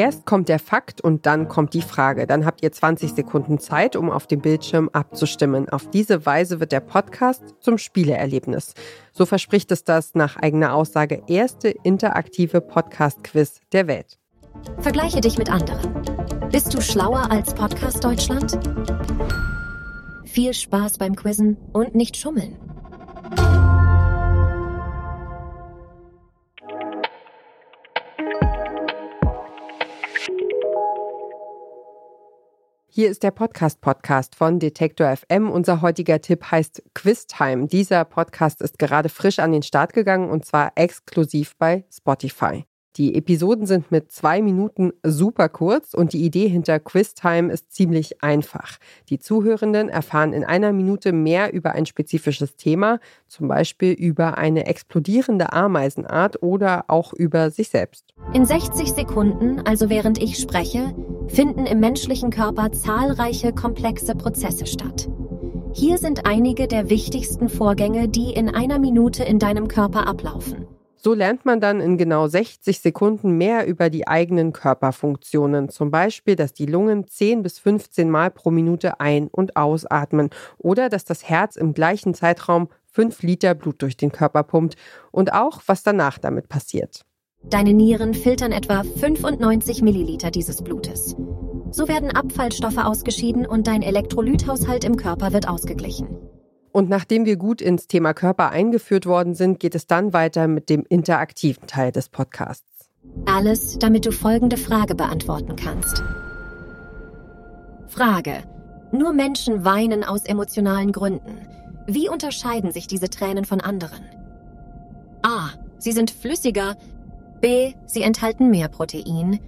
Erst kommt der Fakt und dann kommt die Frage. Dann habt ihr 20 Sekunden Zeit, um auf dem Bildschirm abzustimmen. Auf diese Weise wird der Podcast zum Spieleerlebnis. So verspricht es das nach eigener Aussage erste interaktive Podcast-Quiz der Welt. Vergleiche dich mit anderen. Bist du schlauer als Podcast Deutschland? Viel Spaß beim Quizzen und nicht schummeln. Hier ist der Podcast-Podcast von Detektor FM. Unser heutiger Tipp heißt Quiztime. Dieser Podcast ist gerade frisch an den Start gegangen und zwar exklusiv bei Spotify. Die Episoden sind mit zwei Minuten super kurz und die Idee hinter Quiztime ist ziemlich einfach. Die Zuhörenden erfahren in einer Minute mehr über ein spezifisches Thema, zum Beispiel über eine explodierende Ameisenart oder auch über sich selbst. In 60 Sekunden, also während ich spreche, finden im menschlichen Körper zahlreiche komplexe Prozesse statt. Hier sind einige der wichtigsten Vorgänge, die in einer Minute in deinem Körper ablaufen. So lernt man dann in genau 60 Sekunden mehr über die eigenen Körperfunktionen. Zum Beispiel, dass die Lungen 10 bis 15 Mal pro Minute ein- und ausatmen oder dass das Herz im gleichen Zeitraum 5 Liter Blut durch den Körper pumpt und auch, was danach damit passiert. Deine Nieren filtern etwa 95 Milliliter dieses Blutes. So werden Abfallstoffe ausgeschieden und dein Elektrolythaushalt im Körper wird ausgeglichen. Und nachdem wir gut ins Thema Körper eingeführt worden sind, geht es dann weiter mit dem interaktiven Teil des Podcasts. Alles, damit du folgende Frage beantworten kannst. Frage. Nur Menschen weinen aus emotionalen Gründen. Wie unterscheiden sich diese Tränen von anderen? A. Sie sind flüssiger. B. Sie enthalten mehr Protein.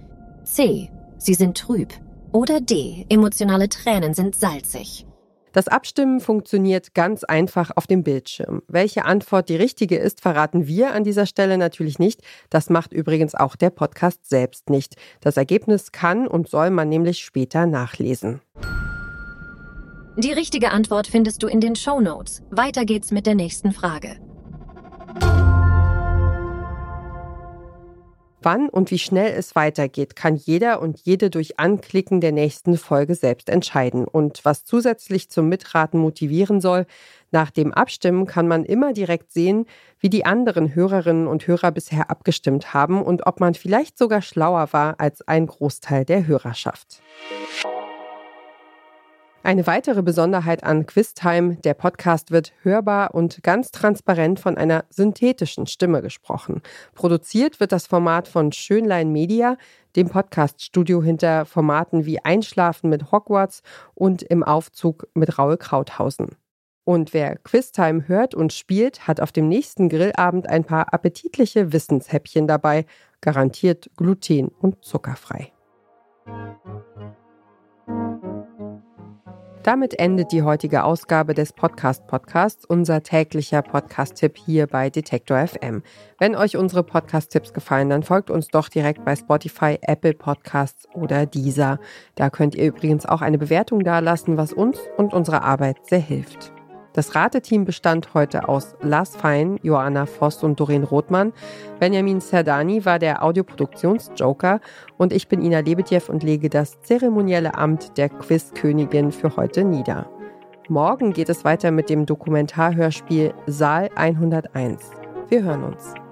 C. Sie sind trüb. Oder D. Emotionale Tränen sind salzig. Das Abstimmen funktioniert ganz einfach auf dem Bildschirm. Welche Antwort die richtige ist, verraten wir an dieser Stelle natürlich nicht. Das macht übrigens auch der Podcast selbst nicht. Das Ergebnis kann und soll man nämlich später nachlesen. Die richtige Antwort findest du in den Show Notes. Weiter geht's mit der nächsten Frage. Wann und wie schnell es weitergeht, kann jeder und jede durch Anklicken der nächsten Folge selbst entscheiden. Und was zusätzlich zum Mitraten motivieren soll, nach dem Abstimmen kann man immer direkt sehen, wie die anderen Hörerinnen und Hörer bisher abgestimmt haben und ob man vielleicht sogar schlauer war als ein Großteil der Hörerschaft. Eine weitere Besonderheit an Quiztime, der Podcast wird hörbar und ganz transparent von einer synthetischen Stimme gesprochen. Produziert wird das Format von Schönlein Media, dem Podcaststudio hinter Formaten wie Einschlafen mit Hogwarts und im Aufzug mit Raul Krauthausen. Und wer Quiztime hört und spielt, hat auf dem nächsten Grillabend ein paar appetitliche Wissenshäppchen dabei, garantiert gluten- und zuckerfrei. Damit endet die heutige Ausgabe des Podcast Podcasts, unser täglicher Podcast-Tipp hier bei Detektor FM. Wenn euch unsere Podcast-Tipps gefallen, dann folgt uns doch direkt bei Spotify, Apple Podcasts oder Deezer. Da könnt ihr übrigens auch eine Bewertung dalassen, was uns und unserer Arbeit sehr hilft. Das Rateteam bestand heute aus Lars Fein, Joanna Voss und Doreen Rothmann. Benjamin Serdani war der Audioproduktionsjoker und ich bin Ina Lebetjew und lege das zeremonielle Amt der Quizkönigin für heute nieder. Morgen geht es weiter mit dem Dokumentarhörspiel Saal 101. Wir hören uns.